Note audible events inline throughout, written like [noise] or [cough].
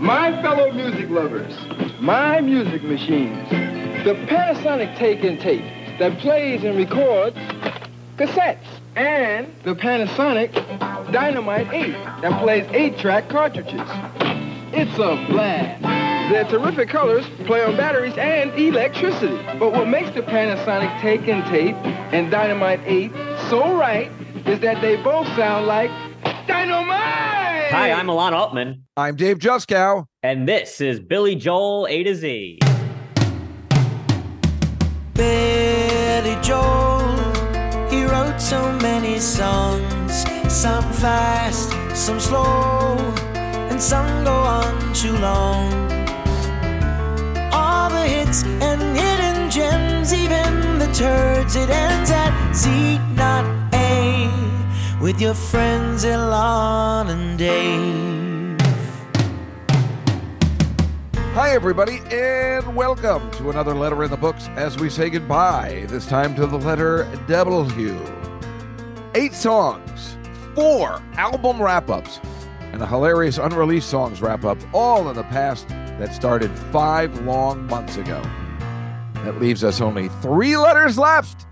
My fellow music lovers, my music machines, the Panasonic take and tape that plays and records cassettes, and the Panasonic Dynamite 8 that plays 8-track cartridges. It's a blast. Their terrific colors play on batteries and electricity. But what makes the Panasonic Take and Tape and Dynamite 8 so right is that they both sound like dynamite! Hi, I'm Alon Altman, I'm Dave Juskow. and this is Billy Joel A to Z. Billy Joel, he wrote so many songs, some fast, some slow, and some go on too long. All the hits and hidden gems, even the turds, it ends at Z, not A, with your friends Alon and Dave. Hi, everybody, and welcome to another letter in the books as we say goodbye, this time to the letter W. Eight songs, four album wrap ups, and a hilarious unreleased songs wrap up, all in the past that started five long months ago. That leaves us only three letters left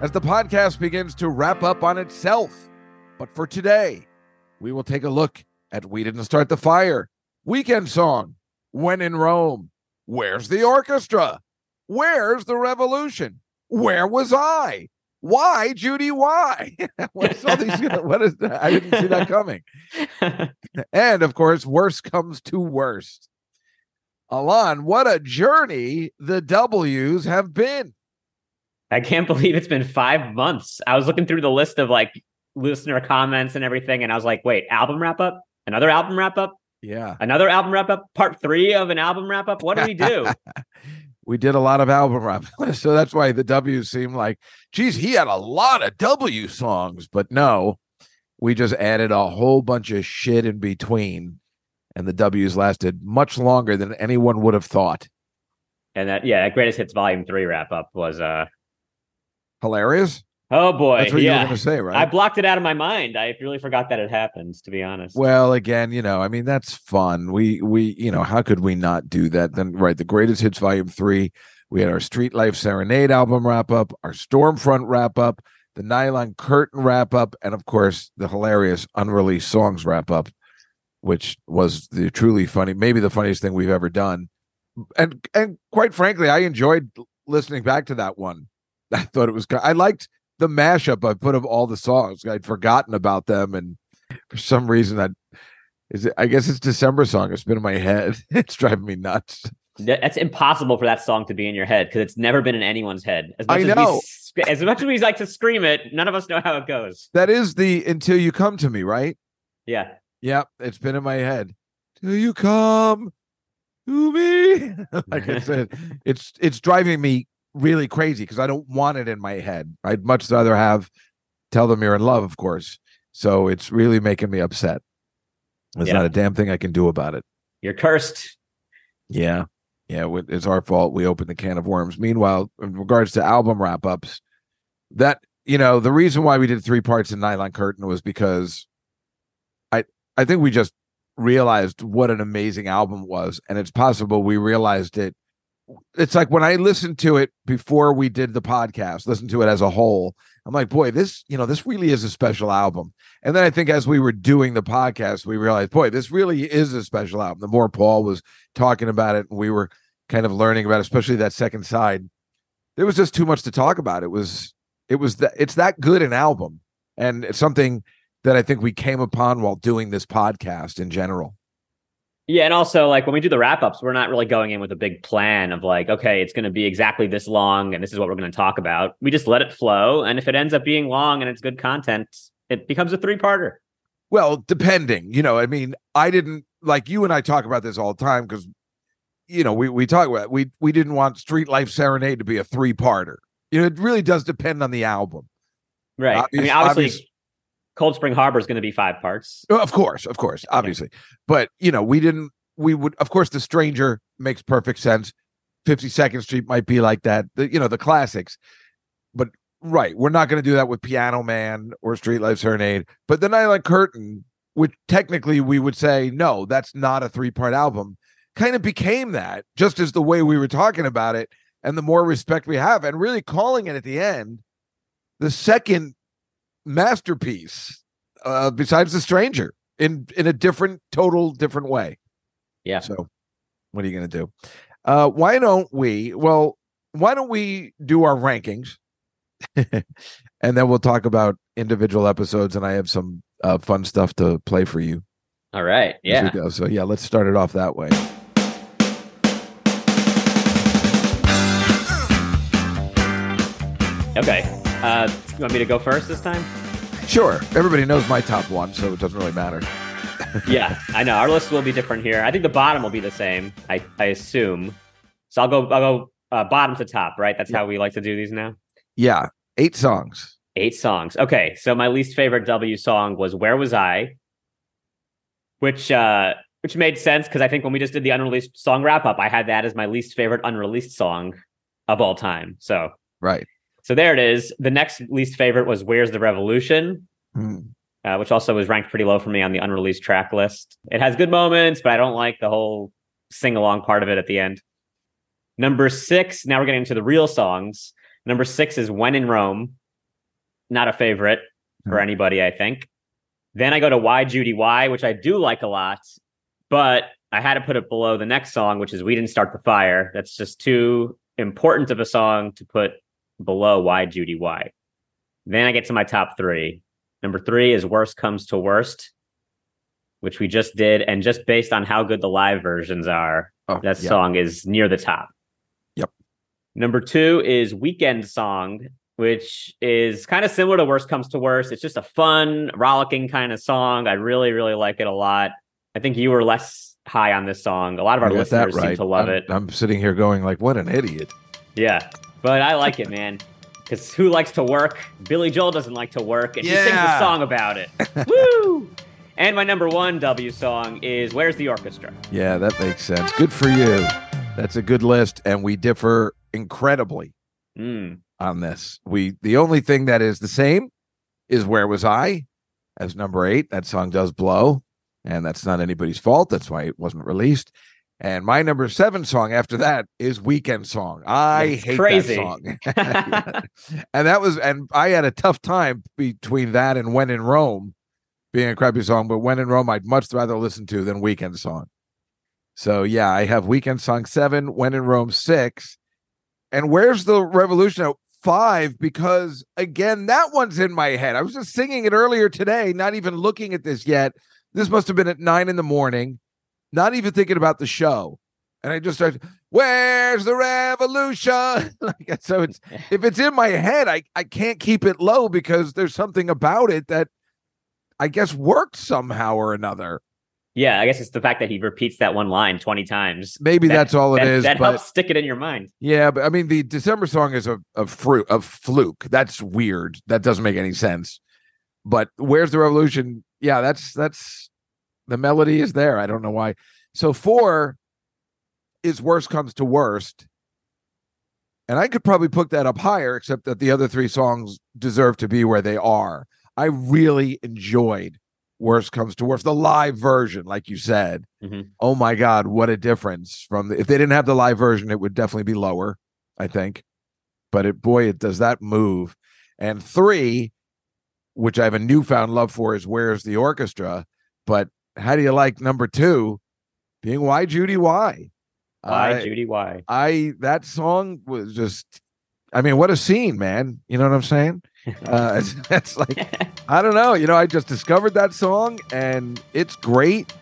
as the podcast begins to wrap up on itself. But for today, we will take a look at We Didn't Start the Fire, Weekend Song, When in Rome, Where's the Orchestra? Where's the Revolution? Where was I? Why, Judy? Why? [laughs] What's all these? [laughs] What is that? I didn't see that coming. [laughs] And of course, worst comes to worst. Alon, what a journey the W's have been. I can't believe it's been five months. I was looking through the list of like listener comments and everything, and I was like, wait, album wrap up? Another album wrap up? Yeah. Another album wrap up? Part three of an album wrap up? What do we do? [laughs] we did a lot of album rap. [laughs] so that's why the W's seem like, geez, he had a lot of W songs. But no, we just added a whole bunch of shit in between. And the W's lasted much longer than anyone would have thought. and that, yeah, that greatest hits volume three wrap up was, uh, Hilarious. Oh boy. That's what you were going to say, right? I blocked it out of my mind. I really forgot that it happened, to be honest. Well, again, you know, I mean, that's fun. We we, you know, how could we not do that? Then right, the greatest hits volume three. We had our Street Life Serenade album wrap up, our Stormfront wrap up, the Nylon Curtain wrap up, and of course the hilarious unreleased songs wrap up, which was the truly funny, maybe the funniest thing we've ever done. And and quite frankly, I enjoyed listening back to that one. [laughs] I thought it was I liked the mashup I put of all the songs. I'd forgotten about them and for some reason I is it I guess it's December song. It's been in my head. [laughs] It's driving me nuts. That's impossible for that song to be in your head because it's never been in anyone's head. As I much as know. We, as much as we like to scream it, none of us know how it goes. That is the until you come to me, right? Yeah. Yep, it's been in my head. Till you come to me. [laughs] like I [laughs] said, it's it's driving me really crazy because I don't want it in my head. I'd much rather have tell them you're in love, of course. So it's really making me upset. There's Yeah. not a damn thing I can do about it. You're cursed. Yeah. Yeah. It's our fault. We opened the can of worms. Meanwhile, in regards to album wrap ups, that, you know, the reason why we did three parts in Nylon Curtain was because I, I think we just realized what an amazing album was. And it's possible we realized it. It's like when I listened to it before we did the podcast, listen to it as a whole, I'm like, boy, this, you know, this really is a special album. And then I think as we were doing the podcast, we realized, boy, this really is a special album. The more Paul was talking about it and we were kind of learning about it, especially that second side, there was just too much to talk about. It was it was that it's that good an album. And it's something that I think we came upon while doing this podcast in general. Yeah, and also like when we do the wrap ups, we're not really going in with a big plan of like, okay, it's going to be exactly this long, and this is what we're going to talk about. We just let it flow, and if it ends up being long and it's good content, it becomes a three parter. Well, depending, you know, I mean, I didn't like you and I talk about this all the time because you know, we we talk about we we didn't want Street Life Serenade to be a three-parter. You know, it really does depend on the album. Right. I mean, obviously, obvious- Cold Spring Harbor is going to be five parts. Oh, Of course, of course, obviously. But you know, we didn't we would of course the stranger makes perfect sense. 52nd Street might be like that. The, you know, the classics. But right, we're not going to do that with Piano Man or Street Life Serenade. But the Nylon Curtain which technically we would say no, that's not a three part album, kind of became that just as the way we were talking about it and the more respect we have, and really calling it at the end the second masterpiece uh, besides The Stranger in in a different, total different way. Yeah. So, what are you going to do? Uh, why don't we? Well, why don't we do our rankings, [laughs] and then we'll talk about individual episodes. And I have some uh, fun stuff to play for you. All right. Yeah. So yeah, let's start it off that way. Okay. Uh, you want me to go first this time? Sure. Everybody knows my top one, so it doesn't really matter. [laughs] yeah, I know. Our list will be different here. I think the bottom will be the same. I, I assume. So I'll go. I'll go uh, bottom to top. Right. That's how we like to do these now. Yeah, eight songs. Eight songs. Okay. So my least favorite W song was "Where Was I," which uh, which made sense because I think when we just did the unreleased song wrap up, I had that as my least favorite unreleased song of all time. So Right. So there it is. The next least favorite was "Where's the Revolution." Hmm. uh, which also was ranked pretty low for me on the unreleased track list. It has good moments, but I don't like the whole sing along part of it at the end. Number six, now we're getting into the real songs. Number six is When in Rome. Not a favorite for Hmm. anybody, I think. Then I go to Why Judy Why, which I do like a lot, but I had to put it below the next song, which is We Didn't Start the Fire. That's just too important of a song to put below Why Judy Why. Then I get to my top three. Number three is Worst Comes to Worst, which we just did. And just based on how good the live versions are, Oh, that yeah. song is near the top. Yep. Number two is Weekend Song, which is kind of similar to Worst Comes to Worst. It's just a fun, rollicking kind of song. I really, really like it a lot. I think you were less high on this song. A lot of our listeners seem to love I'm, it. I'm sitting here going like, what an idiot. Yeah, but I like it, man. Because who likes to work? Billy Joel doesn't like to work, and he sings a song about it. [laughs] Woo! And my number one W song is "Where's the Orchestra." Yeah, that makes sense. Good for you. That's a good list, and we differ incredibly Mm. on this. We the only thing that is the same is "Where Was I?" as number eight. That song does blow, and that's not anybody's fault. That's why it wasn't released. And my number seven song after that is "Weekend Song." I hate crazy. that song, [laughs] [laughs] and that was and I had a tough time between that and "When in Rome" being a crappy song. But "When in Rome" I'd much rather listen to than "Weekend Song." So yeah, I have "Weekend Song" seven, "When in Rome" six, and where's the revolution at five? Because again, that one's in my head. I was just singing it earlier today, not even looking at this yet. This must have been at nine in the morning, not even thinking about the show. And I just started, where's the revolution? [laughs] like, so it's [laughs] if it's in my head, I, I can't keep it low because there's something about it that I guess worked somehow or another. Yeah, I guess it's the fact that he repeats that one line twenty times. Maybe That- that's all it that, is. That but helps stick it in your mind. Yeah, but I mean the December song is a, a fruit of fluke. That's weird. That doesn't make any sense. But where's the revolution? Yeah, that's that's the melody is there. I don't know why. So four is worst comes to worst. And I could probably put that up higher, except that the other three songs deserve to be where they are. I really enjoyed Worst Comes to Worst, the live version, like you said. Mhm. Oh my God, what a difference from the, if they didn't have the live version, it would definitely be lower, I think. But it boy, it does that move. And three, which I have a newfound love for, is Where's the Orchestra? But how do you like number two being Why Judy Why? Why, I- Judy? Why? I that song was just I mean, what a scene, man. You know what I'm saying? [laughs] Uh [laughs] it's, it's like I don't know, you know, I just discovered that song and it's great.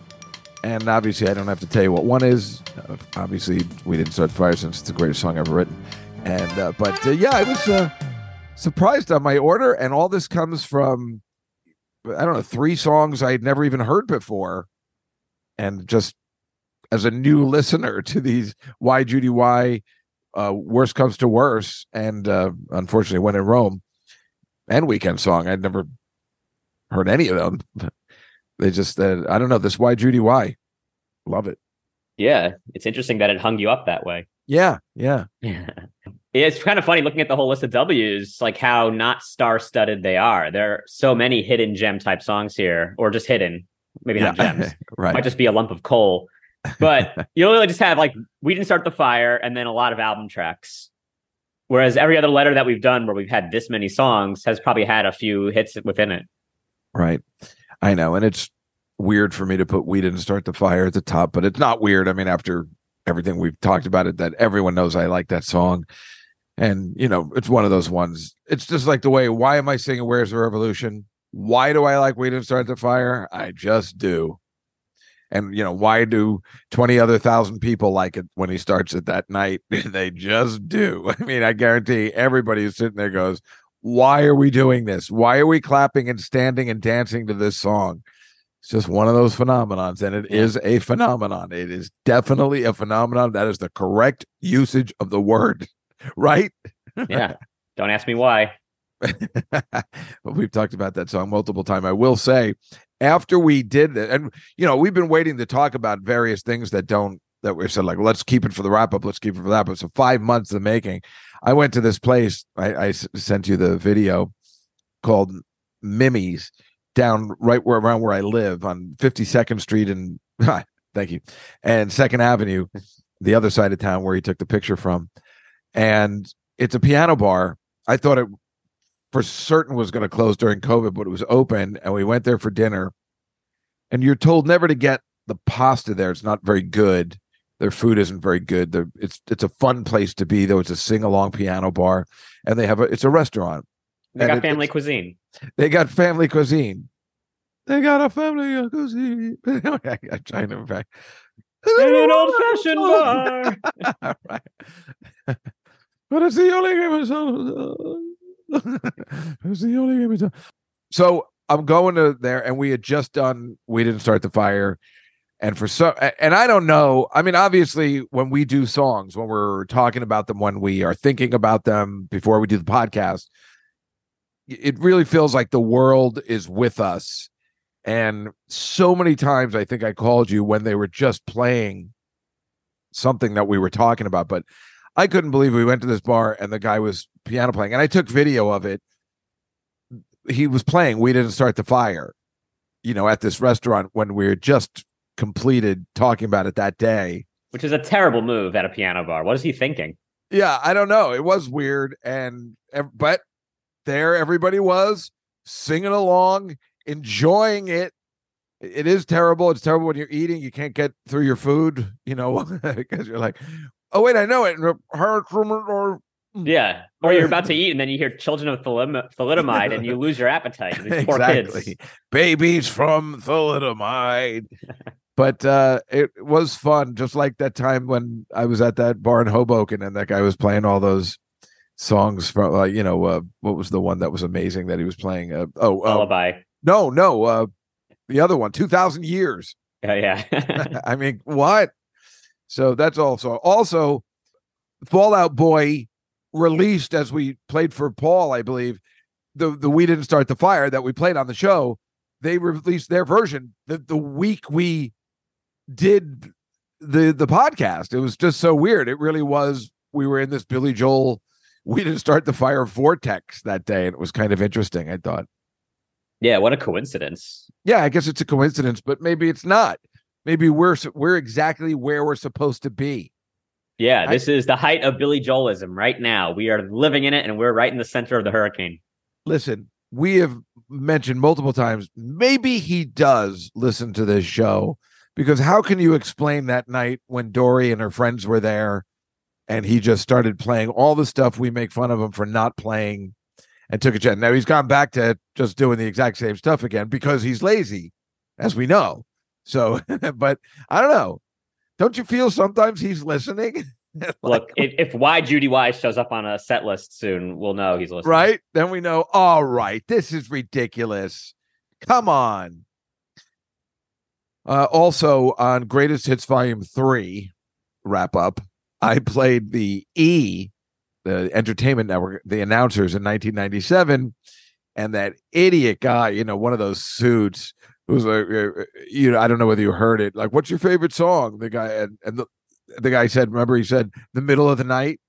And obviously I don't have to tell you what one is. Uh, obviously we didn't start fire since it's the greatest song ever written. And uh, but uh, yeah, I was uh, surprised on my order and all this comes from I don't know, three songs I'd never even heard before. And just as a new [laughs] listener to these why Judy why uh worst comes to worse and uh unfortunately when in Rome and weekend song I'd never heard any of them [laughs] they just uh, I don't know this why Judy why love it yeah, it's interesting that it hung you up that way. yeah yeah [laughs] Yeah. It's kind of funny looking at the whole list of W's, like how not star studded they are. There are so many hidden gem type songs here, or just hidden. maybe not [laughs] gems. right. Might just be a lump of coal. But [laughs] you really just have like we didn't start the fire, and then a lot of album tracks. Whereas every other letter that we've done where we've had this many songs has probably had a few hits within it. Right. I know. And it's weird for me to put We Didn't Start the Fire at the top, but it's not weird. I mean, after everything we've talked about it, that everyone knows I like that song. And, you know, it's one of those ones. It's just like the way, why am I singing Where's the Revolution? Why do I like We Didn't Start the Fire? I just do. And, you know, why do 20 other thousand people like it when he starts it that night? [laughs] they just do. [laughs] I mean, I guarantee everybody who's sitting there goes, why are we doing this? Why are we clapping and standing and dancing to this song? It's just one of those phenomenons, and it is a phenomenon. It is definitely a phenomenon. That is the correct usage of the word, [laughs] right? Yeah. Don't ask me why. [laughs] But we've talked about that song multiple times. I will say, after we did it, and you know, we've been waiting to talk about various things that don't that we said like, let's keep it for the wrap up. Let's keep it for that. But so five months in the making. I went to this place. I, I sent you the video called Mimi's down right where around where I live on 52nd Street and [laughs] thank you and Second Avenue, the other side of town where he took the picture from. And it's a piano bar. I thought it for certain was going to close during COVID, but it was open, and we went there for dinner. And you're told never to get the pasta there; it's not very good. Their food isn't very good. They're, it's it's a fun place to be, though. It's a sing along piano bar, and they have a it's a restaurant. They got it- family cuisine. They got family cuisine. They got a family cuisine. [laughs] I, I'm trying to an old-fashioned bar. [laughs] right. [laughs] but it's the only game in town. [laughs] it's the only game in town. So I'm going to there, and we had just done. We didn't start the fire, and for so, and I don't know. I mean, obviously, when we do songs, when we're talking about them, when we are thinking about them before we do the podcast, it really feels like the world is with us. And so many times, I think I called you when they were just playing something that we were talking about, but I couldn't believe we went to this bar and the guy was piano playing, and I took video of it. He was playing. We didn't start the fire, you know, at this restaurant when we were just completed talking about it that day. Which is a terrible move at a piano bar. What is he thinking? Yeah, I don't know. It was weird, and but there everybody was singing along, enjoying it. It is terrible. It's terrible when you're eating. You can't get through your food, you know, [laughs] because you're like, oh wait, I know it. Hearts rumor or Yeah. [laughs] Or you're about to eat and then you hear children of thalidomide and you lose your appetite. These poor exactly. kids. Babies from thalidomide. but uh it was fun, just like that time when I was at that bar in Hoboken and that guy was playing all those songs from uh, you know uh, what was the one that was amazing that he was playing uh, oh uh, Lullaby. no no uh the other one 2000 years Yeah, yeah. [laughs] I [laughs] mean, what? So that's also also Fall Out Boy released as we played for Paul, I believe. The the we didn't start the fire that we played on the show. They released their version the the week we did the the podcast. It was just so weird. It really was. We were in this Billy Joel. We didn't start the fire vortex that day, and it was kind of interesting. I thought. yeah, what a coincidence. yeah, I guess it's a coincidence, but maybe it's not. Maybe we're we're exactly where we're supposed to be. Yeah, I- this is the height of Billy Joelism right now. We are living in it and we're right in the center of the hurricane. Listen, we have mentioned multiple times. Maybe he does listen to this show because how can you explain that night when Dory and her friends were there, and he just started playing all the stuff we make fun of him for not playing, and took a chance. Now he's gone back to just doing the exact same stuff again because he's lazy, as we know. So, [laughs] but I don't know. Don't you feel sometimes he's listening? [laughs] Like, Look, if, if Why Judy Wise shows up on a set list soon, we'll know he's listening. right? Then we know, all right, this is ridiculous. Come on. Uh, also, on Greatest Hits Volume 3 wrap up, I played the E, the Entertainment Network, the announcers in 1997. And that idiot guy, you know, one of those suits who's like, uh, you know, I don't know whether you heard it. Like, what's your favorite song? The guy, and, and the, the guy said, remember, he said, the middle of the night.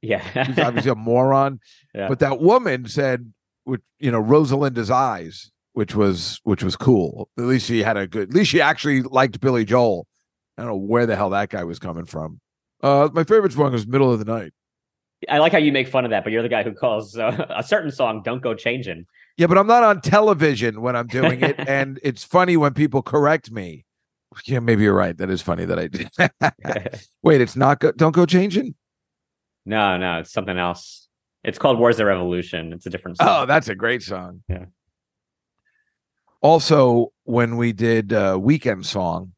He's Yeah. obviously a [laughs] moron. Yeah. But that woman said, with you know, Rosalinda's eyes which was which was cool. At least she had a good. At least she actually liked Billy Joel. I don't know where the hell that guy was coming from. Uh, my favorite song is "Middle of the Night." I like how you make fun of that, but you're the guy who calls uh, [laughs] a certain song "Don't Go Changing." Yeah, but I'm not on television when I'm doing it, [laughs] and it's funny when people correct me. Yeah, maybe you're right. That is funny that I did. [laughs] Wait, it's not go- don't go changing. no, no, it's something else. It's called "Wars the Revolution." It's a different song. Oh, that's a great song. Yeah. Also, when we did uh, weekend song,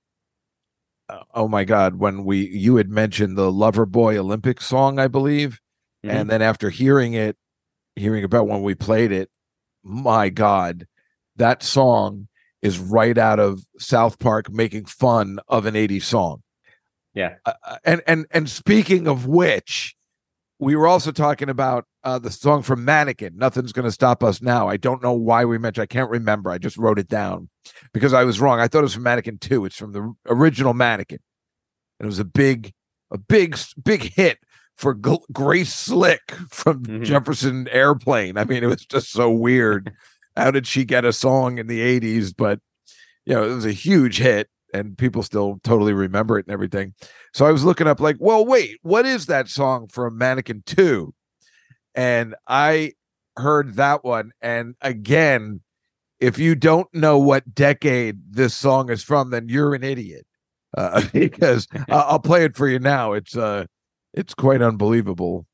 uh, oh my God, when we you had mentioned the Loverboy Olympic song, I believe, Mhm. and then after hearing it, hearing about when we played it, my God, that song is right out of South Park making fun of an 80s song. Yeah. Uh, uh, and and and speaking of which, we were also talking about uh, the song from Mannequin. Nothing's going to stop us now. I don't know why we mentioned. I can't remember. I just wrote it down because I was wrong. I thought it was from Mannequin Two. It's from the original Mannequin, and it was a big, a big, big hit for G- Grace Slick from Mhm. Jefferson Airplane. I mean, it was just so weird. How did she get a song in the '80s? But you know, it was a huge hit, and people still totally remember it and everything. So I was looking up, like, well, wait, what is that song from Mannequin Two? And I heard that one, and again, if you don't know what decade this song is from, then you're an idiot. Uh, [laughs] because I'll play it for you now. It's uh, it's quite unbelievable.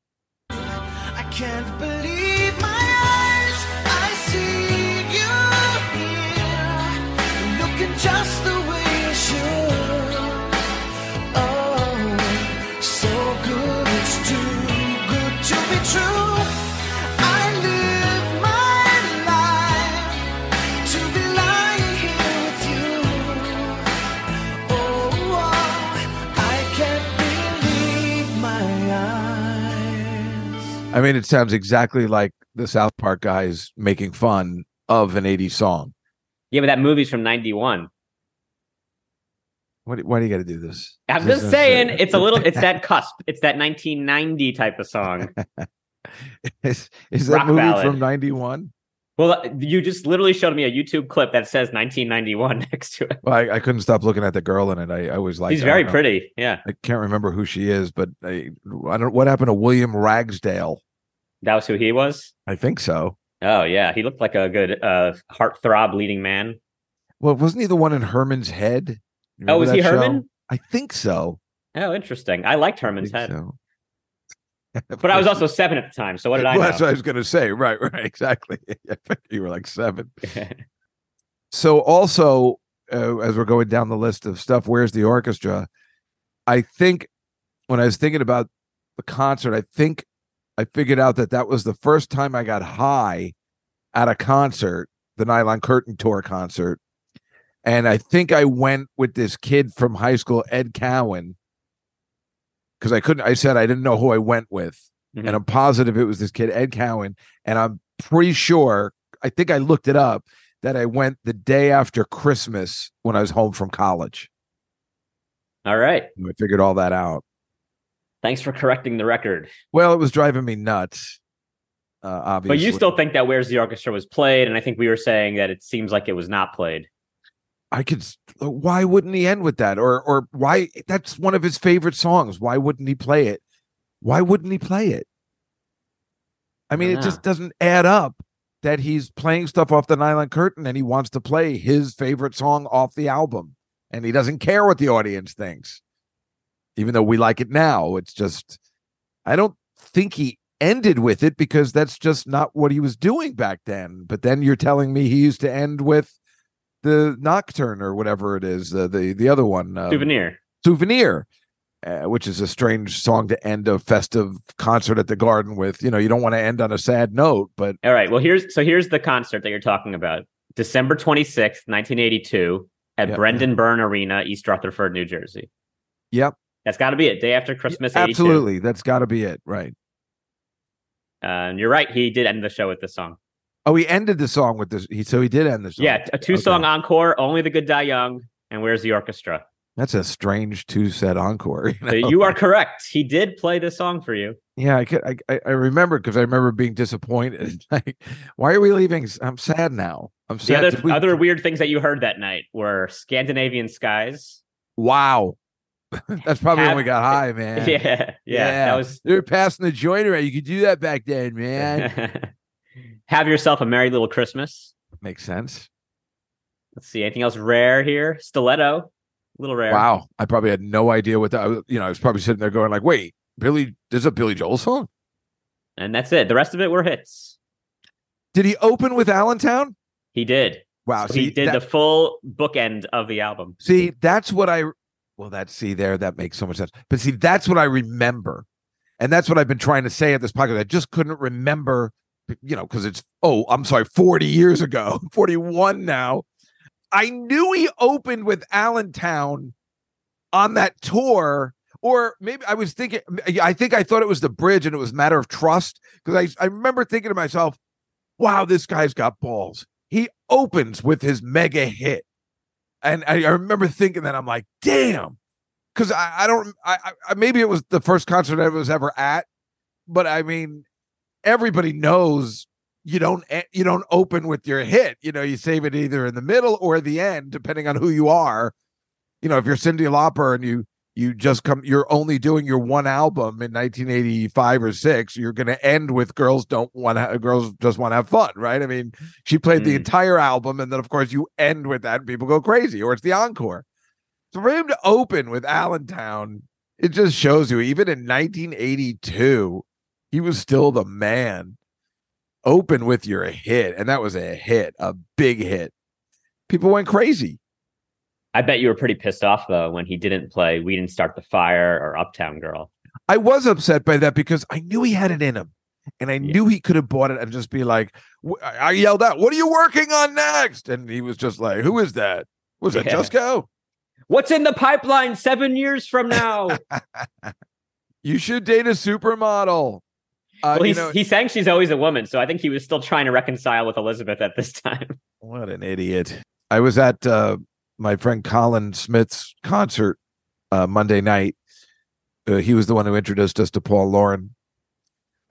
I mean, it sounds exactly like the South Park guys making fun of an 80s song. Yeah, but that movie's from '91. What, why do you got to do this? I'm This just saying, it's a little. It's that [laughs] cusp. It's that 1990 type of song. [laughs] is, is that Rock movie ballad. from 91? Well, uh, you just literally showed me a YouTube clip that says 1991 [laughs] next to it. Well, I, I couldn't stop looking at the girl in it. I, I was like, He's very know. pretty. Yeah, I can't remember who she is, but I, I don't. What happened to William Ragsdale? that was who he was. I think so. Oh yeah, he looked like a good uh, heartthrob leading man. Well, wasn't he the one in Herman's Head? Oh, remember was he show? Herman? I think so. Oh, interesting. I liked I Herman's think head, so. [laughs] but I was also seven at the time. So what did I well, that's what I was going to say. Right, right, [laughs] exactly. [laughs] you were like seven. So also, uh, as we're going down the list of stuff, where's the orchestra? I think when I was thinking about the concert, I think I figured out that that was the first time I got high at a concert, the Nylon Curtain Tour concert. And I think I went with this kid from high school, Ed Cowan, because I couldn't, I said I didn't know who I went with. Mhm. And I'm positive it was this kid, Ed Cowan. And I'm pretty sure, I think I looked it up, that I went the day after Christmas when I was home from college. All right. I figured all that out. Thanks for correcting the record. Well, it was driving me nuts. Uh, obviously, But you still think that Where's the Orchestra was played, and I think we were saying that it seems like it was not played. I could. Uh, why wouldn't he end with that? Or, or why? That's one of his favorite songs. Why wouldn't he play it? Why wouldn't he play it? I mean, don't it just doesn't add up that he's playing stuff off the nylon curtain and he wants to play his favorite song off the album, and he doesn't care what the audience thinks, even though we like it now. It's just, I don't think he ended with it because that's just not what he was doing back then. But then you're telling me he used to end with the Nocturne or whatever it is, uh, the the other one, um, Souvenir. Souvenir, uh, which is a strange song to end a festive concert at the Garden with. You know, you don't want to end on a sad note, but All right. Well, here's so here's the concert that you're talking about. December 26th, 1982, at Yep. Brendan Byrne Arena, East Rutherford, New Jersey. yep, That's got to be it. Day after Christmas, 82. absolutely, that's got to be it, right? Uh, and you're right. He did end the show with this song. Oh, he ended the song with this. He so he did end the song. Yeah, a two song Okay. encore. Only the good die young. And where's the orchestra? That's a strange two set encore. You, So know? you are correct. He did play this song for you. Yeah, I could, I, I- remember because I remember being disappointed. [laughs] Like, why are we leaving? I'm sad now. I'm The sad. other we- other weird things that you heard that night were Scandinavian skies. wow. [laughs] That's probably when we got [laughs] high, man. Yeah, yeah, Yeah. that was. They were passing the joint around. You could do that back then, man. Have yourself a merry little Christmas. Makes sense. Let's see. Anything else rare here? Stiletto, a little rare. Wow. I probably had no idea what that you know, I was probably sitting there going like, wait, Billy, there's a Billy Joel song? And that's it. The rest of it were hits. Did he open with Allentown? He did. Wow. So see, he did that- the full bookend of the album. see, that's what I well, that's see there, that makes so much sense. But see, that's what I remember. And that's what I've been trying to say at this podcast. I just couldn't remember, you know, because it's oh, I'm sorry, 40 years ago, [laughs] 41 now. I knew he opened with Allentown on that tour, or maybe I was thinking, I think I thought it was the bridge and it was matter of trust because I, I remember thinking to myself, wow, this guy's got balls. He opens with his mega hit. And I, I remember thinking that I'm like, damn, because I, I don't, I, I maybe it was the first concert I was ever at, but I mean, everybody knows you don't e- you don't open with your hit. You know, you save it either in the middle or the end, depending on who you are. You know, if you're Cyndi Lauper and you you just come, you're only doing your one album in 1985 or six. You're going to end with "Girls Don't Want to Girls Just Want to Have Fun," right? I mean, she played the Mm. entire album, and then of course you end with that, and people go crazy, or it's the encore. So for him to open with Allentown, it just shows you, even in 1982, he was still the man. Open with your hit, and that was a hit, a big hit. People went crazy. I bet you were pretty pissed off though when he didn't play "We Didn't Start the Fire" or "Uptown Girl." I was upset by that because I knew he had it in him. And I knew he could have bought it and just be like, I yelled out, What are you working on next? And he was just like, Who is that? Was that Yeah. Just Go? What's in the pipeline seven years from now? [laughs] You should date a supermodel. Uh, well, you he's, know, he sang "She's Always a Woman," so I think he was still trying to reconcile with Elizabeth at this [laughs] time. what an idiot. I was at uh, my friend Colin Smith's concert uh, Monday night. Uh, he was the one who introduced us to Paul Lauren.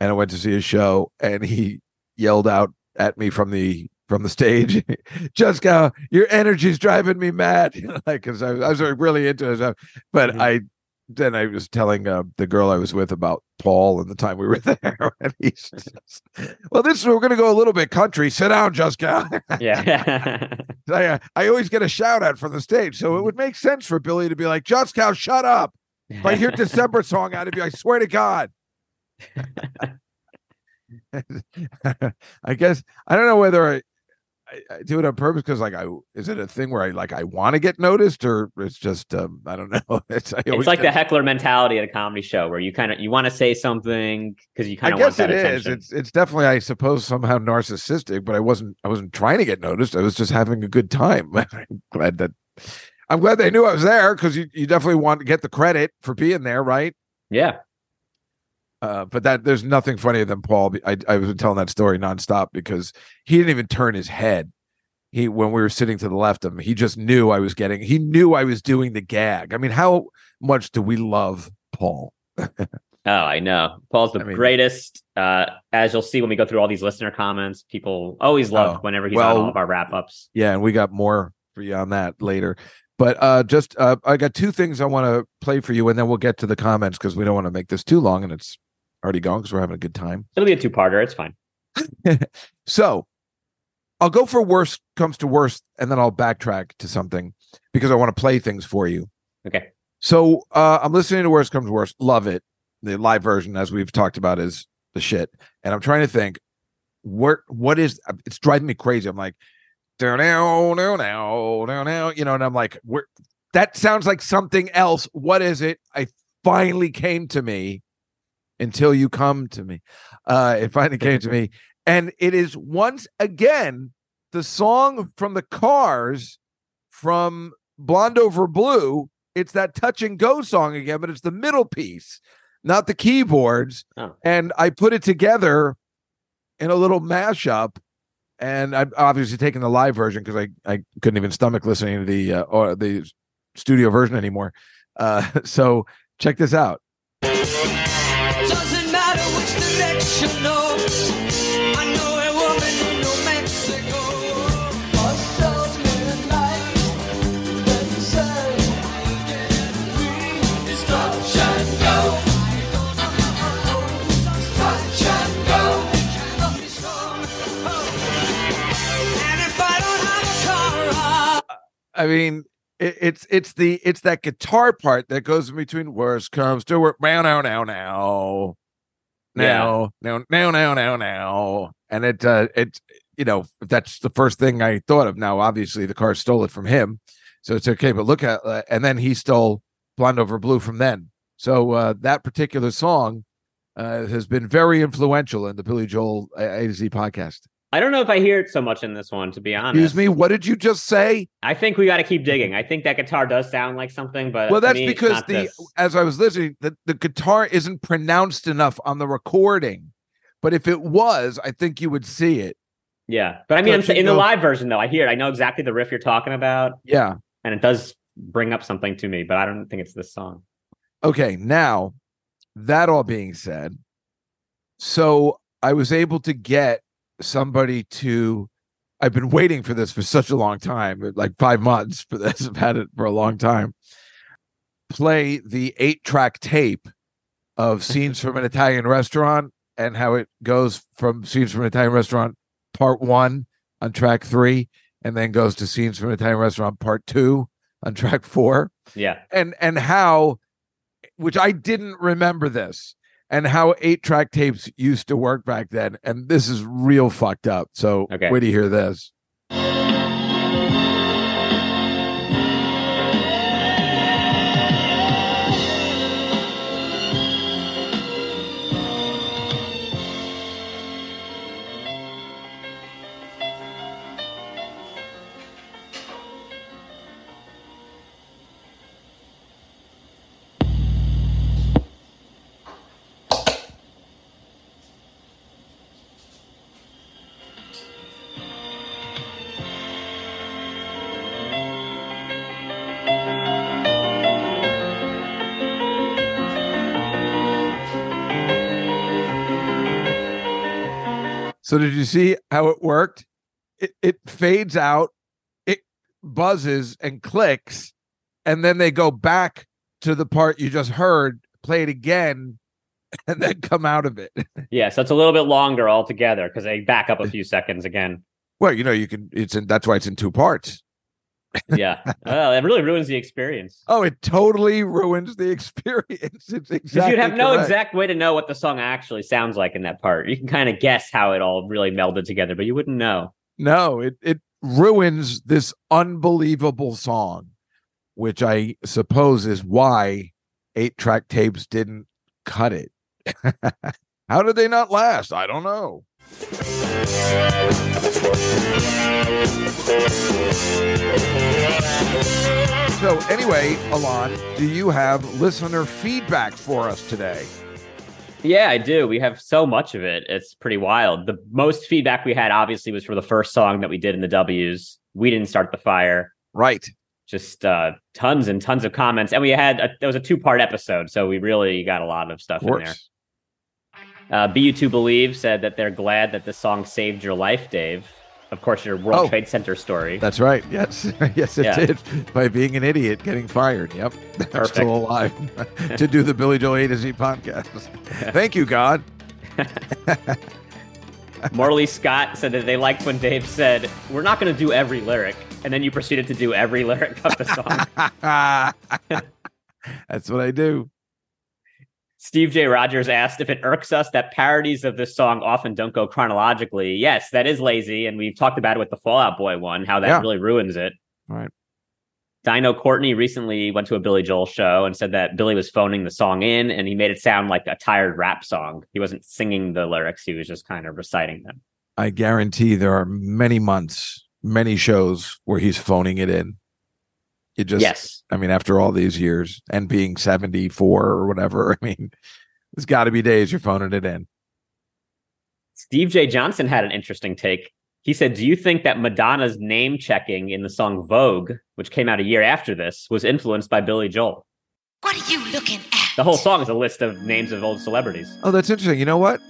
And I went to see his show, and he yelled out at me from the from the stage, [laughs] Jessica, your energy's driving me mad. [laughs] like, because I, was- I was really into it. But Mhm. I then I was telling uh, the girl I was with about Paul and the time we were [laughs] there. And he's [laughs] just, well, this we're going to go a little bit country. Sit down, Jessica. [laughs] yeah, I, uh, I always get a shout out from the stage. So it would make sense for Billy to be like, Juskow, shut up. If I hear December song out of you, I swear to God. I guess I don't know whether I, I, I do it on purpose because like I is it a thing where I like I want to get noticed or it's just um I don't [laughs] know. It's, it's like the heckler mentality at a comedy show where you kind of you want to say something because you kind of want that it is. attention. It's it's definitely I suppose somehow narcissistic, but I wasn't I wasn't trying to get noticed. I was just having a good time. [laughs] I'm glad that I'm glad they knew I was there because you, you definitely want to get the credit for being there, right? Yeah, Uh, but that there's nothing funnier than Paul. I I was telling that story nonstop because he didn't even turn his head. He when we were sitting to the left of him, he just knew I was getting. He knew I was doing the gag. I mean, how much do we love Paul? [laughs] Oh, I know. Paul's the I mean- greatest. Uh, as you'll see when we go through all these listener comments, people always love Oh, whenever he's well- on all of our wrap ups. Yeah, and we got more for you on that later. But uh just uh I got two things I want to play for you, and then we'll get to the comments because we don't want to make this too long, and it's already gone because we're having a good time. It'll be a two parter. It's fine. [laughs] So I'll go for worst comes to worst, and then I'll backtrack to something because I want to play things for you. Okay. So uh I'm listening to Worst Comes to Worst. Love it. The live version, as we've talked about, is the shit. And I'm trying to think what what is it's driving me crazy. I'm like, down now, down now, down now, you know, and I'm like, where that sounds like something else. What is it? I finally came to me until you come to me. Uh it finally came to me. And it is once again the song from the cars from Blonde Over Blue. It's that touch and go song again, but it's the middle piece, not the keyboards. Oh. And I put it together in a little mashup. And I'm obviously taking the live version because I, I couldn't even stomach listening to the uh, or the studio version anymore. Uh, [laughs] so check this out. I mean, it, it's it's the it's that guitar part that goes in between words comes to work. Now now now now now, now, now, now, now, now, and it uh, it you know that's the first thing I thought of. Now, obviously, the car stole it from him, so it's okay. But look at uh, and then he stole Blonde Over Blue from then. So uh, that particular song uh, has been very influential in the Billy Joel A to Z podcast. I don't know if I hear it so much in this one, to be honest. Excuse me, what did you just say? I think we got to keep digging. I think that guitar does sound like something, but well, that's me, because the this. as I was listening, the, the guitar isn't pronounced enough on the recording. But if it was, I think you would see it. yeah. But I mean, in the live version though, I hear it. I know exactly the riff you're talking about, Yeah. and it does bring up something to me, but I don't think it's this song. Okay. Now, that all being said, so I was able to get somebody to. I've been waiting for this for such a long time, uh, like five months for this. [laughs] I've had it for a long time. Play the eight track tape of scenes from an Italian restaurant and how it goes from scenes from an Italian restaurant part one on track three, and then goes to scenes from an Italian restaurant part two on track four Yeah. and and how which I didn't remember this and how eight track tapes used to work back then and this is real fucked up so Okay. wait to hear this so did you see how it worked it it fades out it buzzes and clicks and then they go back to the part you just heard play it again [laughs] and then come out of it [laughs] Yeah. So it's a little bit longer altogether because they back up a [laughs] few seconds again. well you know you can it's in that's why it's in two parts Yeah. well, it really ruins the experience. Oh, it totally ruins the experience. It's [laughs] exactly you'd have no exact way to know what the song actually sounds like in that part. You can kind of guess how it all really melded together, but you wouldn't know. No, it it ruins this unbelievable song, which I suppose is why eight track tapes didn't cut it. [laughs] How did they not last? I don't know. So anyway, Alon, do you have listener feedback for us today? Yeah, I do. We have so much of it. It's pretty wild. The most feedback we had obviously was for the first song that we did in the W's. We didn't start the fire. Right. Just uh, tons and tons of comments, and we had a, it was a two part episode, so we really got a lot of stuff Of in there. Uh, Bu2 Believe said that they're glad that this song saved your life, Dave. Of course, your World Oh. Trade Center story. That's right. Yes. [laughs] yes, it Yeah. did. By being an idiot, getting fired. Yep. [laughs] I'm Perfect. still alive [laughs] to do the Billy Joel A to Z podcast. Thank you, God. Morley Scott said that they liked when Dave said, We're not going to do every lyric. And then you proceeded to do every lyric of the song. That's what I do. Steve J. Rogers asked if it irks us that parodies of this song often don't go chronologically. Yes, that is lazy. And we've talked about it with the Fall Out Boy one, how that Yeah. really ruins it. Right. Dino Courtney recently went to a Billy Joel show and said that Billy was phoning the song in and he made it sound like a tired rap song. He wasn't singing the lyrics, he was just kind of reciting them. I guarantee there are many months, many shows where he's phoning it in. It just, yes. I mean, after all these years and being 74 or whatever, [laughs] I mean, there's got to be days you're phoning it in. Steve J. Johnson had an interesting take. He said, Do you think that Madonna's name checking in the song Vogue, which came out a year after this, was influenced by Billy Joel? What are you looking at? The whole song is a list of names of old celebrities. Oh, that's interesting. You know what?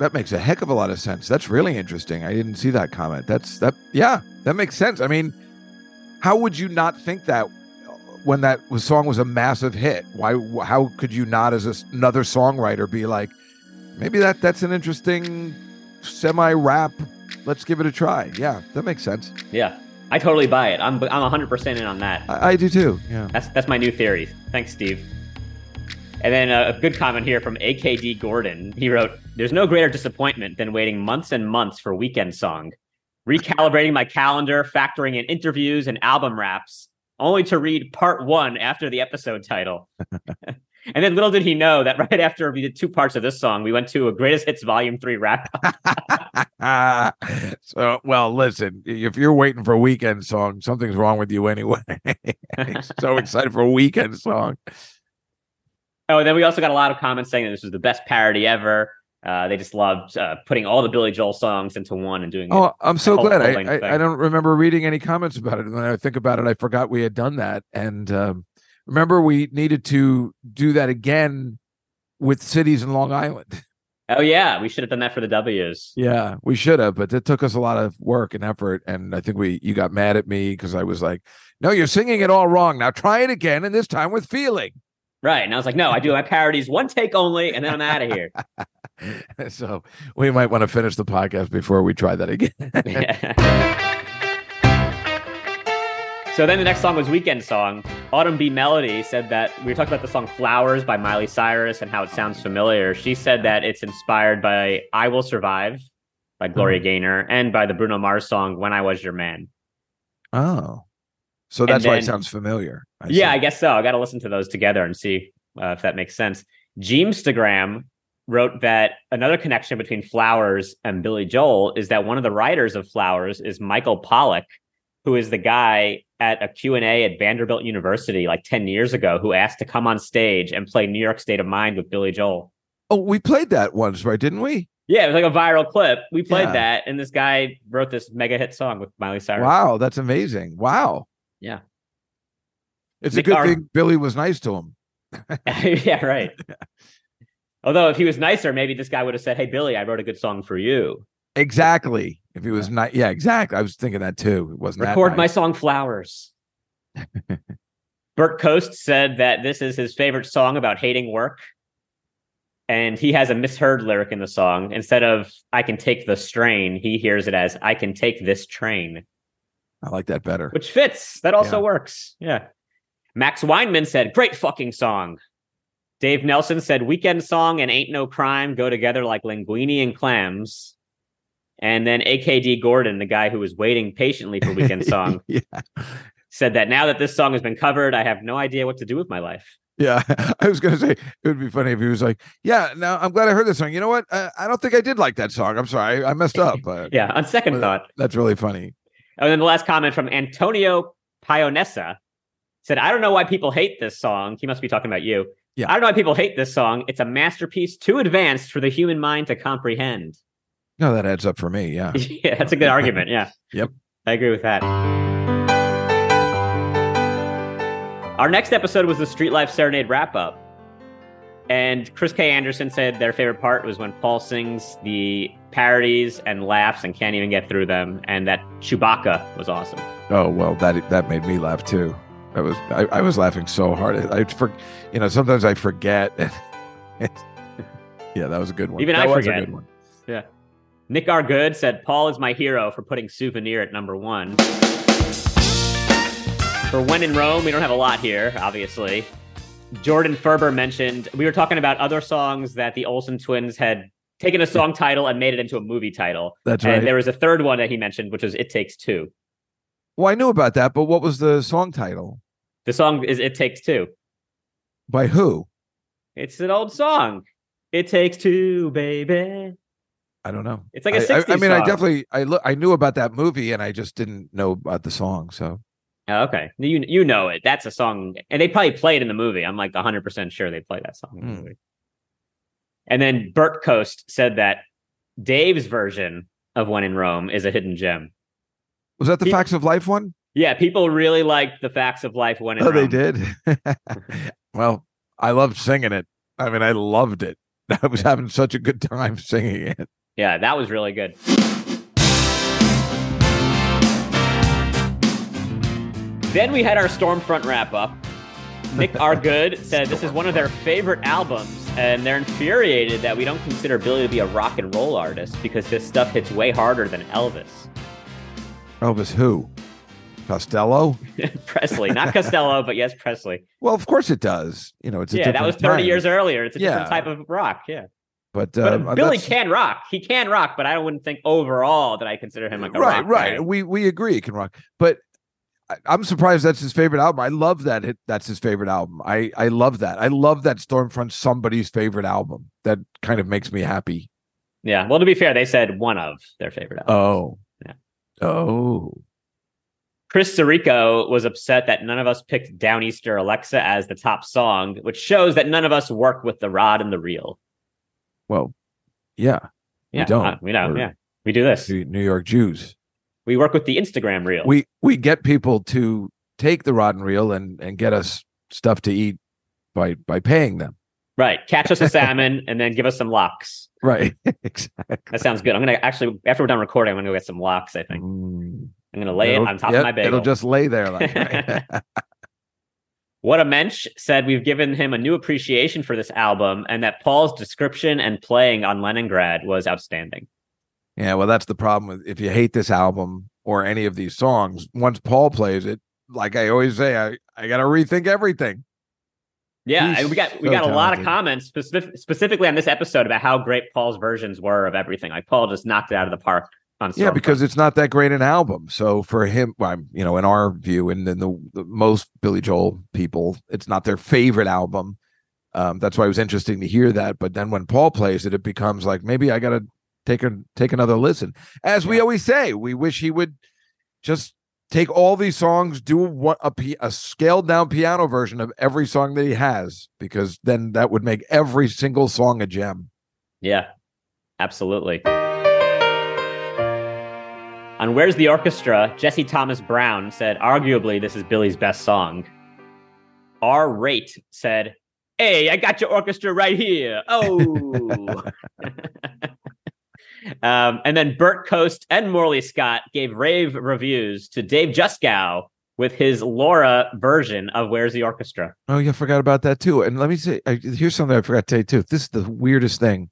That makes a heck of a lot of sense. That's really interesting. I didn't see that comment. That's that. Yeah, that makes sense. I mean, how would you not think that when that song was a massive hit? Why? How could you not, as a s another songwriter, be like, maybe that that's an interesting semi rap. Let's give it a try. Yeah, that makes sense. Yeah. I totally buy it. I'm I'm 100 percent in on that. I, I do too. Yeah. That's that's my new theory. Thanks, Steve. And then a good comment here from AKD Gordon. He wrote, "There's no greater disappointment than waiting months and months for Weekend Song, recalibrating my calendar, factoring in interviews and album wraps, only to read part one after the episode title." [laughs] and then little did he know that right after we did two parts of this song, we went to a Greatest Hits Volume Three wrap. [laughs] [laughs] so, well, listen, if you're waiting for a weekend song, something's wrong with you anyway. so excited for a weekend song. Oh, and then we also got a lot of comments saying that this was the best parody ever. Uh, they just loved uh, putting all the Billy Joel songs into one and doing. It. Oh, I'm so whole glad. I. I, I don't remember reading any comments about it. When I think about it, I forgot we had done that. And um, remember, we needed to do that again with cities in Long Island. [laughs] Oh yeah, we should have done that for the W's. Yeah, we should have, but it took us a lot of work and effort. And I think we you got mad at me because I was like, "No, you're singing it all wrong. Now try it again, and this time with feeling." Right, and I was like, no, I do my parodies one take only, and then I'm out of here. [laughs] [laughs] so we might want to finish the podcast before we try that again. [laughs] so then the next song was Weekend Song. Autumn B Melody said that we were talking about the song Flowers by Miley Cyrus and how it sounds familiar. She said that it's inspired by I Will Survive by Gloria Gaynor and by the Bruno Mars song When I Was Your Man. oh, so that's why it sounds familiar. I yeah, see. I guess so. I got to listen to those together and see uh, if that makes sense. Jeemstagram wrote that another connection between Flowers and Billy Joel is that one of the writers of Flowers is Michael Pollack, who is the guy at a Q&A at Vanderbilt University like 10 years ago who asked to come on stage and play New York State of Mind with Billy Joel. Oh, we played that once, right? Didn't we? Yeah, it was like a viral clip. We played Yeah. that, and this guy wrote this mega hit song with Miley Cyrus. Wow, that's amazing. Wow. Yeah. It's Nick a good Ar- thing Billy was nice to him. [laughs] yeah, right. [laughs] Although if he was nicer, maybe this guy would have said, "Hey, Billy, I wrote a good song for you. Exactly. If he was not, yeah, exactly. I was thinking that too. It wasn't that Record my song Flowers." Burt Coast said that this is his favorite song about hating work. And he has a misheard lyric in the song. Instead of I can take the strain, he hears it as I can take this train, I like that better. which fits. That also Yeah. works. Yeah. Max Weinman said, Great fucking song. Dave Nelson said, Weekend song and Ain't No Crime go together like linguine and clams. And then AKD Gordon, the guy who was waiting patiently for Weekend [laughs] song, yeah. said that now that this song has been covered, I have no idea what to do with my life. Yeah. [laughs] I was going to say it would be funny if he was like, yeah, now I'm glad I heard this song. You know what? Uh, I don't think I did like that song. I'm sorry. I messed up. [laughs] But Yeah, on second thought. that's really funny. And then the last comment from Antonio Pionessa said, I don't know why people hate this song. He must be talking about you. Yeah. I don't know why people hate this song. It's a masterpiece too advanced for the human mind to comprehend. No, that adds up for me. Yeah. [laughs] yeah, that's a good argument. Yeah. [laughs] Yep. I agree with that. Our next episode was the Street Life Serenade wrap up. And Chris K. Anderson said their favorite part was when Paul sings the parodies and laughs and can't even get through them. And that Chewbacca was awesome. Oh well, that that made me laugh too. I was I, I was laughing so hard. I, I for you know sometimes I forget. [laughs] yeah, that was a good one. Even that I was forget. a good one. Yeah. Nick R. Good said Paul is my hero for putting Souvenir at number one. For When in Rome, we don't have a lot here, obviously. Jordan Ferber mentioned we were talking about other songs that the Olsen twins had taken a song title and made it into a movie title. That's and right. there was a third one that he mentioned, which was It Takes Two. Well, I knew about that, but what was the song title? The song is It Takes Two. By who? It's an old song. It takes two, baby. I don't know. It's like a I- I, 60s I mean, I definitely I look I knew about that movie, and I just didn't know about the song. So Oh, okay. You you know it. That's a song, and they probably play it in the movie. I'm like 100 percent sure they play that song in the hmm. movie. And then Burt Coast said that Dave's version of When in Rome is a hidden gem. was that the He- Facts of Life one? Yeah, people really liked the facts of life when in Oh, Rome. they did. [laughs] well, I loved singing it. I mean, I loved it. [laughs] I was having such a good time [laughs] singing it. Yeah, that was really good. Then we had our Stormfront wrap up. Nick R. Good said this is one of their favorite albums, and they're infuriated that we don't consider Billy to be a rock and roll artist because this stuff hits way harder than Elvis. Elvis, who? Costello. [laughs] Presley, not Costello, but yes, Presley. Well, of course it does. You know, it's a yeah, that was 30 time. year earlier. It's a different type of rock. Yeah. But, But um, Billy can rock. He can rock, but I wouldn't think overall that I consider him like a right, rock right. guy. We we agree, he can rock. But I, I'm surprised that's his favorite album. I love that it, that's his favorite album. I I love that. I love that Stormfront somebody's favorite album. That kind of makes me happy. Yeah. Well, to be fair, they said one of their favorite albums. Oh, Yeah. Oh, Chris Sirico was upset that none of us picked Downeaster Alexa as the top song, which shows that none of us work with the rod and the reel. well, yeah. We don't. uh, we know. We're- Yeah, we do this. New New York Jews. We work with the Instagram reel. We we get people to take the rod and reel and and get us stuff to eat by by paying them. right. Catch us a [laughs] salmon and then give us some lox. Right. exactly. [laughs] That sounds good. I'm gonna actually after we're done recording, I'm gonna go get some lox. I think Mm. I'm gonna lay it It'll- on top yep, of my bagel. It'll just lay there like that. [laughs] [laughs] What a Mensch said we've given him a new appreciation for this album, and that Paul's description and playing on Leningrad was outstanding. Yeah, well, that's the problem with if you hate this album or any of these songs, once Paul plays it, like I always say, I, I gotta rethink everything. Yeah, He's and we got we so got a lot of comments specific, specifically on this episode about how great Paul's versions were of everything. Like Paul just knocked it out of the park Yeah, because it's not that great an album. So for him, I'm- you know, in our view, and then the, the most Billy Joel people, it's not their favorite album. Um, that's why it was interesting to hear that. But then when Paul plays it, it becomes like maybe I gotta take a take another listen. As we always say, we wish he would just take all these songs, do what a, a scaled down piano version of every song that he has, because then that would make every single song a gem. yeah, absolutely. On Where's the Orchestra, Jesse Thomas Brown said, arguably, this is Billy's best song. R. Rate said, Hey, I got your orchestra right here. Oh. [laughs] [laughs] um, and then Burt Coast and Morley Scott gave rave reviews to Dave Juskow with his Laura version of Where's the Orchestra. Oh, yeah, I forgot about that too. And let me say, I, here's something I forgot to tell you too. This is the weirdest thing,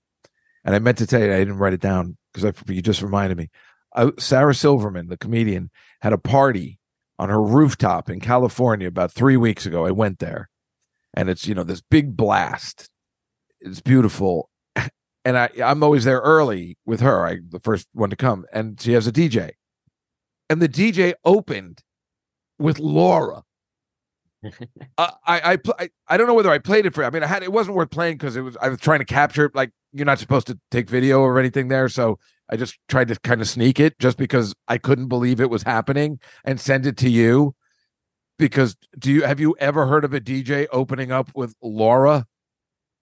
and I meant to tell you, I didn't write it down because you just reminded me. Uh, Sarah Silverman, the comedian, had a party on her rooftop in California about three weeks ago. I went there, and it's you know this big blast. It's beautiful, [laughs] and I I'm always there early with her. I the first one to come, and she has a DJ, and the DJ opened with Laura. [laughs] Uh, I I, I I don't know whether I played it for. Her. I mean, I had it wasn't worth playing because it was I was trying to capture it. Like you're not supposed to take video or anything there, so I just tried to kind of sneak it just because I couldn't believe it was happening and send it to you. Because do you have you ever heard of a DJ opening up with Laura?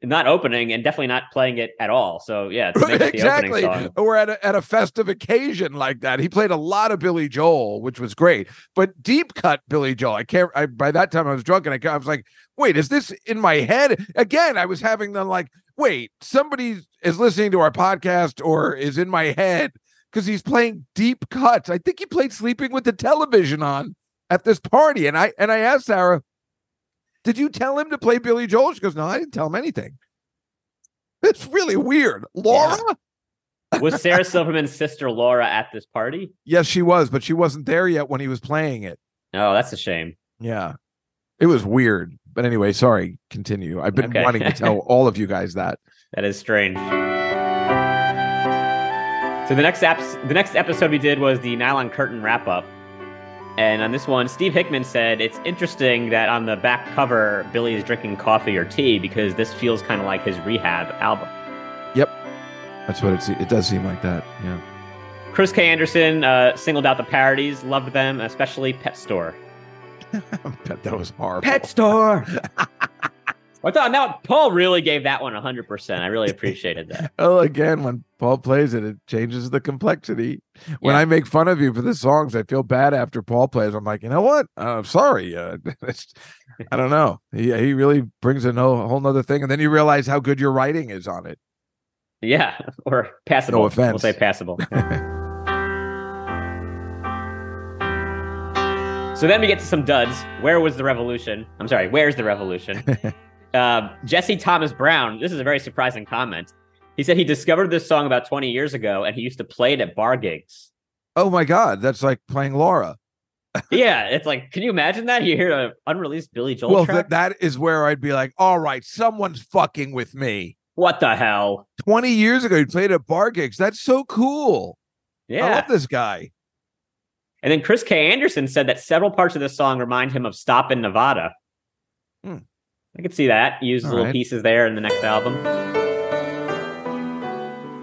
Not opening and definitely not playing it at all. So yeah, to make it exactly. Or at a, at a festive occasion like that. He played a lot of Billy Joel, which was great. But deep cut Billy Joel, I can't. I, by that time, I was drunk and I, I was like, "Wait, is this in my head?" Again, I was having the like, "Wait, somebody is listening to our podcast or is in my head." Because he's playing deep cuts. I think he played "Sleeping with the Television On" at this party, and I and I asked Sarah, "Did you tell him to play Billy Joel?" She goes, "No, I didn't tell him anything." It's really weird, Laura. Was [laughs] Sarah Silverman's sister Laura at this party? Yes, she was, but she wasn't there yet when he was playing it. Oh, that's a shame. Yeah. It was weird. But anyway, sorry, continue. I've been Okay. wanting to tell [laughs] all of you guys that. That is strange. So the next apps, the next episode we did was the nylon curtain wrap up, and on this one, Steve Hickman said it's interesting that on the back cover Billy is drinking coffee or tea because this feels kind of like his rehab album. Yep, that's what it it does seem like that. Yeah. Chris K. Anderson uh, singled out the parodies, loved them, especially Pet Store. [laughs] Bet that was horrible. Pet store. [laughs] I thought now Paul really gave that one one hundred percent. I really appreciated that. [laughs] Oh, again, when Paul plays it, it changes the complexity. When Yeah. I make fun of you for the songs, I feel bad after Paul plays. I'm like, you know what? Uh, I'm sorry. Uh, it's- I don't know. He he really brings a no, whole nother thing, and then you realize how good your writing is on it. Yeah, or passable. No We'll offense. say passable. So then we get to some duds. Where was the revolution? I'm sorry, where's the revolution? uh, [laughs] Jesse Thomas Brown. This is a very surprising comment. He said he discovered this song about 20 years ago and he used to play it at bar gigs. Oh my God, that's like playing Laura. [laughs] yeah, it's like, can you imagine that? You hear an unreleased Billy Joel well, track? that that is where I'd be like, all right, someone's fucking with me. what the hell? 20 years ago, he played at bar gigs. That's so cool. Yeah. I love this guy. And then Chris K. Anderson said that several parts of this song remind him of Stop in Nevada. Hmm. I could see that. Use All little right. pieces there in the next album.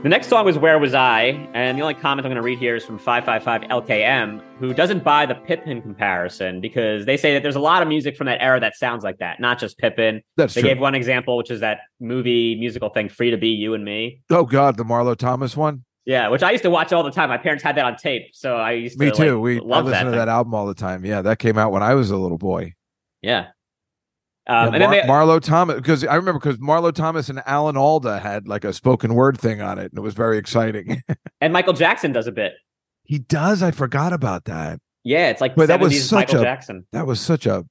The next song was Where Was I? And the only comment I'm going to read here is from 555 LKM, who doesn't buy the Pippin comparison because they say that there's a lot of music from that era that sounds like that, not just Pippin. That's They true. gave one example, which is that movie musical thing, Free to Be You and Me. oh, God, the Marlo Thomas one. Yeah, which I used to watch all the time. My parents had that on tape, so I used to Me too. like, we I love listen that. to thing. that album all the time. Yeah, that came out when I was a little boy. Yeah. Yeah, Um, and then Mar- they, Marlo Thomas, because I remember because Marlo Thomas and Alan Alda had like a spoken word thing on it, and it was very exciting. [laughs] and Michael Jackson does a bit. he does. I forgot about that. Yeah, it's like But that was such Michael a- Jackson. That was such a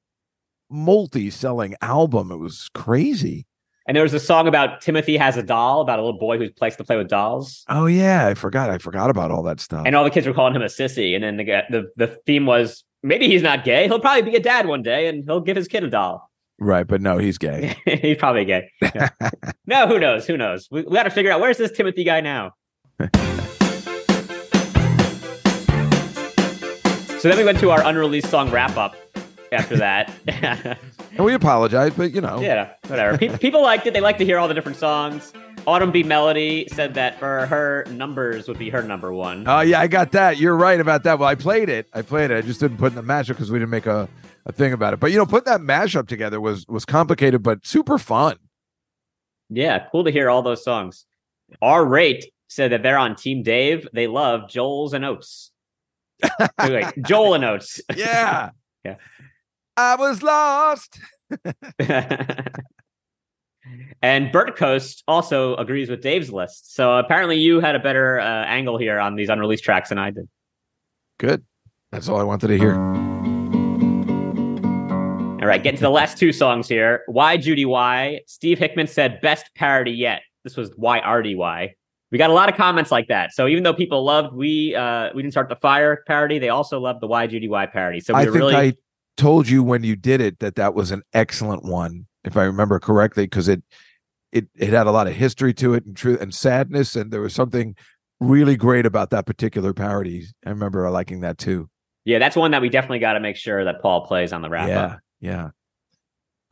multi-selling album. It was crazy. And there was a song about Timothy has a doll, about a little boy who likes to play with dolls. Oh yeah, I forgot. I forgot about all that stuff. And all the kids were calling him a sissy. And then the, the the theme was maybe he's not gay. He'll probably be a dad one day and he'll give his kid a doll. right, but no, he's gay. [laughs] he's probably gay. Yeah. [laughs] no, who knows? Who knows? We, we got to figure out where's this Timothy guy now? [laughs] so then we went to our unreleased song wrap up after that. [laughs] and we apologize, but you know, Yeah, whatever. Pe- people liked it. They like to hear all the different songs. Autumn B. Melody said that for her, numbers would be her number one. Oh yeah, I got that. You're right about that. Well, I played it. I played it. I just didn't put in the mashup because we didn't make a, a thing about it. But you know, putting that mashup together was was complicated but super fun. Yeah, cool to hear all those songs. R Rate said that they're on Team Dave. They love Joel's and Oates. [laughs] Wait, wait, Joel and Oates. Yeah. [laughs] Yeah. I was lost. [laughs] and Bert Coast also agrees with Dave's list. So apparently you had a better uh, angle here on these unreleased tracks than I did. Good. That's all I wanted to hear. All right, getting to the last two songs here. Why Judy Why? Steve Hickman said best parody yet. This was Why RDY. We got a lot of comments like that. So even though people loved we uh we didn't start the fire parody, they also loved the Why Judy Why parody. So we I were think really I told you when you did it that that was an excellent one, if I remember correctly, because it it it had a lot of history to it and truth and sadness, and there was something really great about that particular parody. I remember liking that too. yeah, that's one that we definitely got to make sure that Paul plays on the wrap yeah, up. yeah.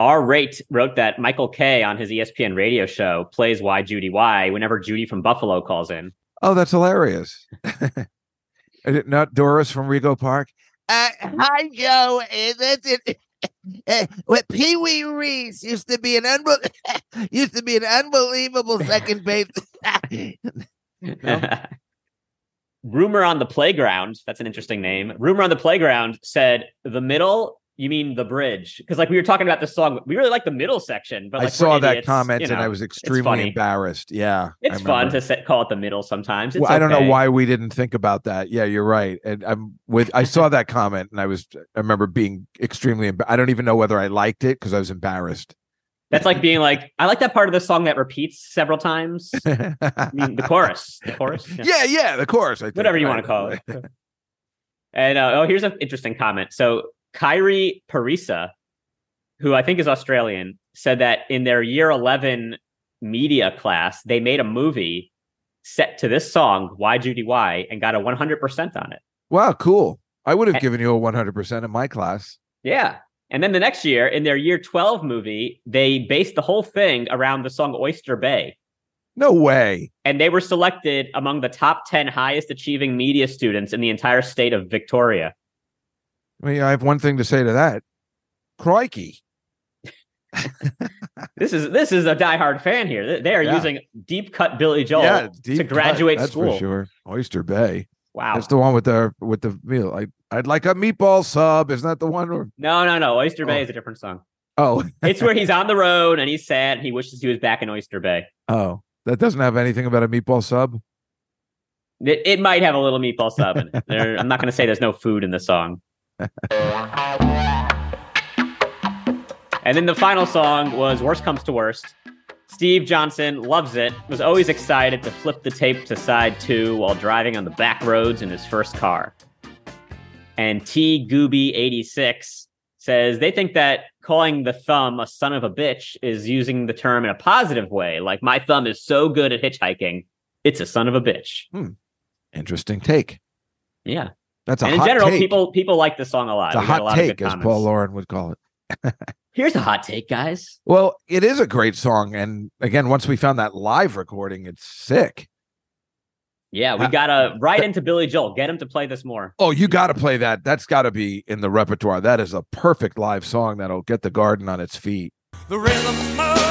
R Rate wrote that Michael Kay on his ESPN radio show plays Why Judy Why whenever Judy from Buffalo calls in. Oh, that's hilarious. [laughs] Not Doris from Rego Park? Uh, hi, Joe. Uh, that's it. [laughs] Uh, what Pee Wee Reese used to be an [laughs] used to be an unbelievable second base. [laughs] Rumor on the Playground, that's an interesting name. Rumor on the Playground said the middle, you mean the bridge? Because like we were talking about the song, we really like the middle section, but I like, we're saw that idiots, comment you and I was extremely embarrassed. Yeah, It's fun to set, call it the middle sometimes. It's Well, I don't know why we didn't think about that. Yeah, you're right. And I'm with. I saw that comment and I was. I remember being extremely. I don't even know whether I liked it because I was embarrassed. That's like being like, I like that part of the song that repeats several times. [laughs] I mean, the chorus, the chorus, Yeah. yeah, the chorus. I think. whatever you want to call it. [laughs] And uh, oh, here's an interesting comment. So Kyrie Parisa, who I think is Australian, said that in their year 11 media class, they made a movie set to this song, Why Judy Why, and got a 100% on it. Wow, cool. I would have And- given you a 100 percent in my class. Yeah. And then the next year, in their year 12 movie, they based the whole thing around the song Oyster Bay. No way. And they were selected among the top 10 highest achieving media students in the entire state of Victoria. I mean, I have one thing to say to that. Crikey. [laughs] This is this is a diehard fan here. They- are Yeah. using deep cut Billy Joel yeah, to cut, graduate that's school. for sure. Oyster Bay. Wow. That's the one with the with the meal. I I'd like a meatball sub. Isn't that the one? Or No, no, no. Oyster Bay Oh. is a different song. oh [laughs] It's where he's on the road and he's sad. And he wishes he was back in Oyster Bay. oh, that doesn't have anything about a meatball sub. It, it might have a little meatball sub in it. There, I'm not going to say there's no food in the song. And then the final song was Worst Comes to Worst. Steve Johnson loves it, was always excited to flip the tape to side two while driving on the back roads in his first car. And T Gooby86 says they think that calling the thumb a son of a bitch is using the term in a positive way. Like, my thumb is so good at hitchhiking, it's a son of a bitch. Hmm. Interesting take. Yeah. That's a and in hot general, take. people people like the song a lot. it's a We got hot lot take, good as. Paul Lauren would call it. [laughs] Here's a hot take, guys. Well, it is a great song, and again, once we found that live recording, it's sick. Yeah, we Uh, gotta right into Billy Joel. Get him to play this more. Oh, you got to play that. That's got to be in the repertoire. That is a perfect live song that'll get the garden on its feet. The rhythm of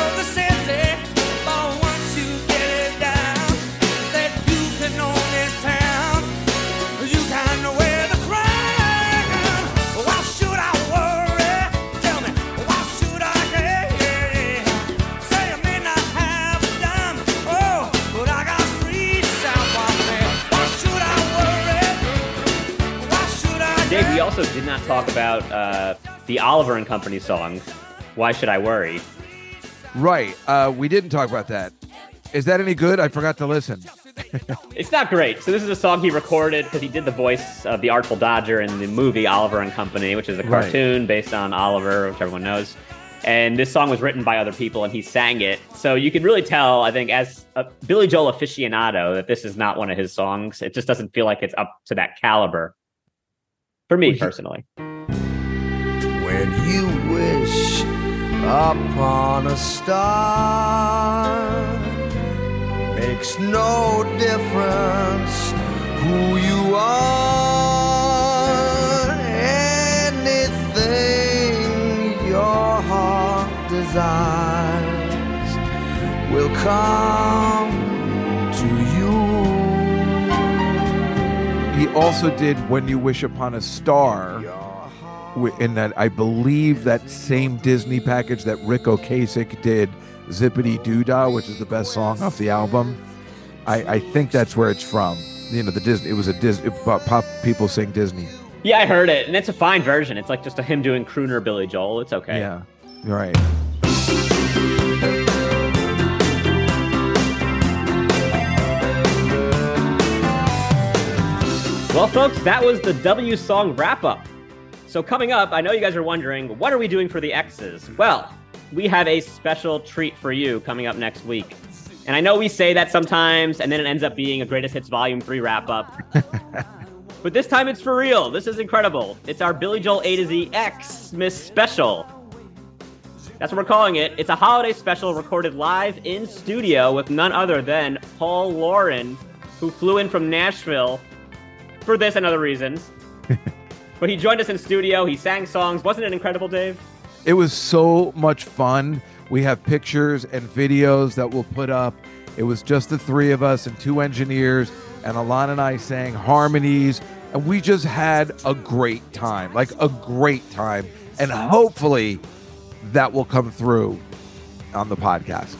also did not talk about uh, the Oliver and Company song. Why should I worry? Right. Uh, we didn't talk about that. Is that any good? I forgot to listen. [laughs] It's not great. So this is a song he recorded because he did the voice of the Artful Dodger in the movie Oliver and Company, which is a Right. cartoon based on Oliver, which everyone knows. And this song was written by other people, and he sang it. So you can really tell, I think, as a Billy Joel aficionado, that this is not one of his songs. It just doesn't feel like it's up to that caliber. For me personally. When you wish upon a star, makes no difference who you are. Anything your heart desires will come also did "When You Wish Upon a Star," in that I believe that same Disney package that Ric Ocasek did, "Zip-a-Dee-Doo-Dah," which is the best song off the album. I, I think that's where it's from. You know, the Disney. It was a Disney. Pop people sing Disney. Yeah, I heard it, and it's a fine version. It's like just a him doing crooner Billy Joel. It's okay. Yeah, right. Well, folks, that was the W song wrap up. So, coming up, I know you guys are wondering, what are we doing for the X's? Well, we have a special treat for you coming up next week. And I know we say that sometimes, and then it ends up being a Greatest Hits Volume 3 wrap up. [laughs] but this time it's for real. This is incredible. It's our Billy Joel A to Z X Xmas special. That's what we're calling it. It's a holiday special recorded live in studio with none other than Paul Lauren, who flew in from Nashville for this and other reasons. [laughs] but he joined us in studio. He sang songs. Wasn't it incredible, Dave? It was so much fun. We have pictures and videos that we'll put up. It was just the three of us and two engineers, and Alana and I sang harmonies, and we just had a great time like a great time. And hopefully that will come through on the podcast.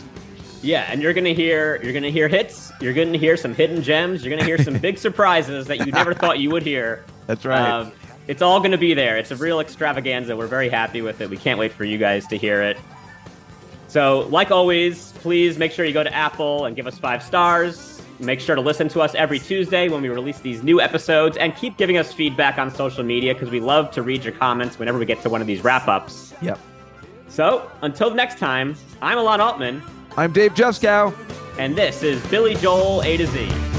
Yeah, and you're gonna hear you're gonna hear hits. You're gonna hear some hidden gems. You're gonna hear some big [laughs] surprises that you never thought you would hear. That's right. Um, it's all gonna be there. It's a real extravaganza. We're very happy with it. We can't wait for you guys to hear it. So, like always, please make sure you go to Apple and give us five stars. Make sure to listen to us every Tuesday when we release these new episodes and keep giving us feedback on social media because we love to read your comments whenever we get to one of these wrap ups. Yep. So, until next time, I'm Alon Altman, I'm Dave Juskow. and this is Billy Joel A to Z.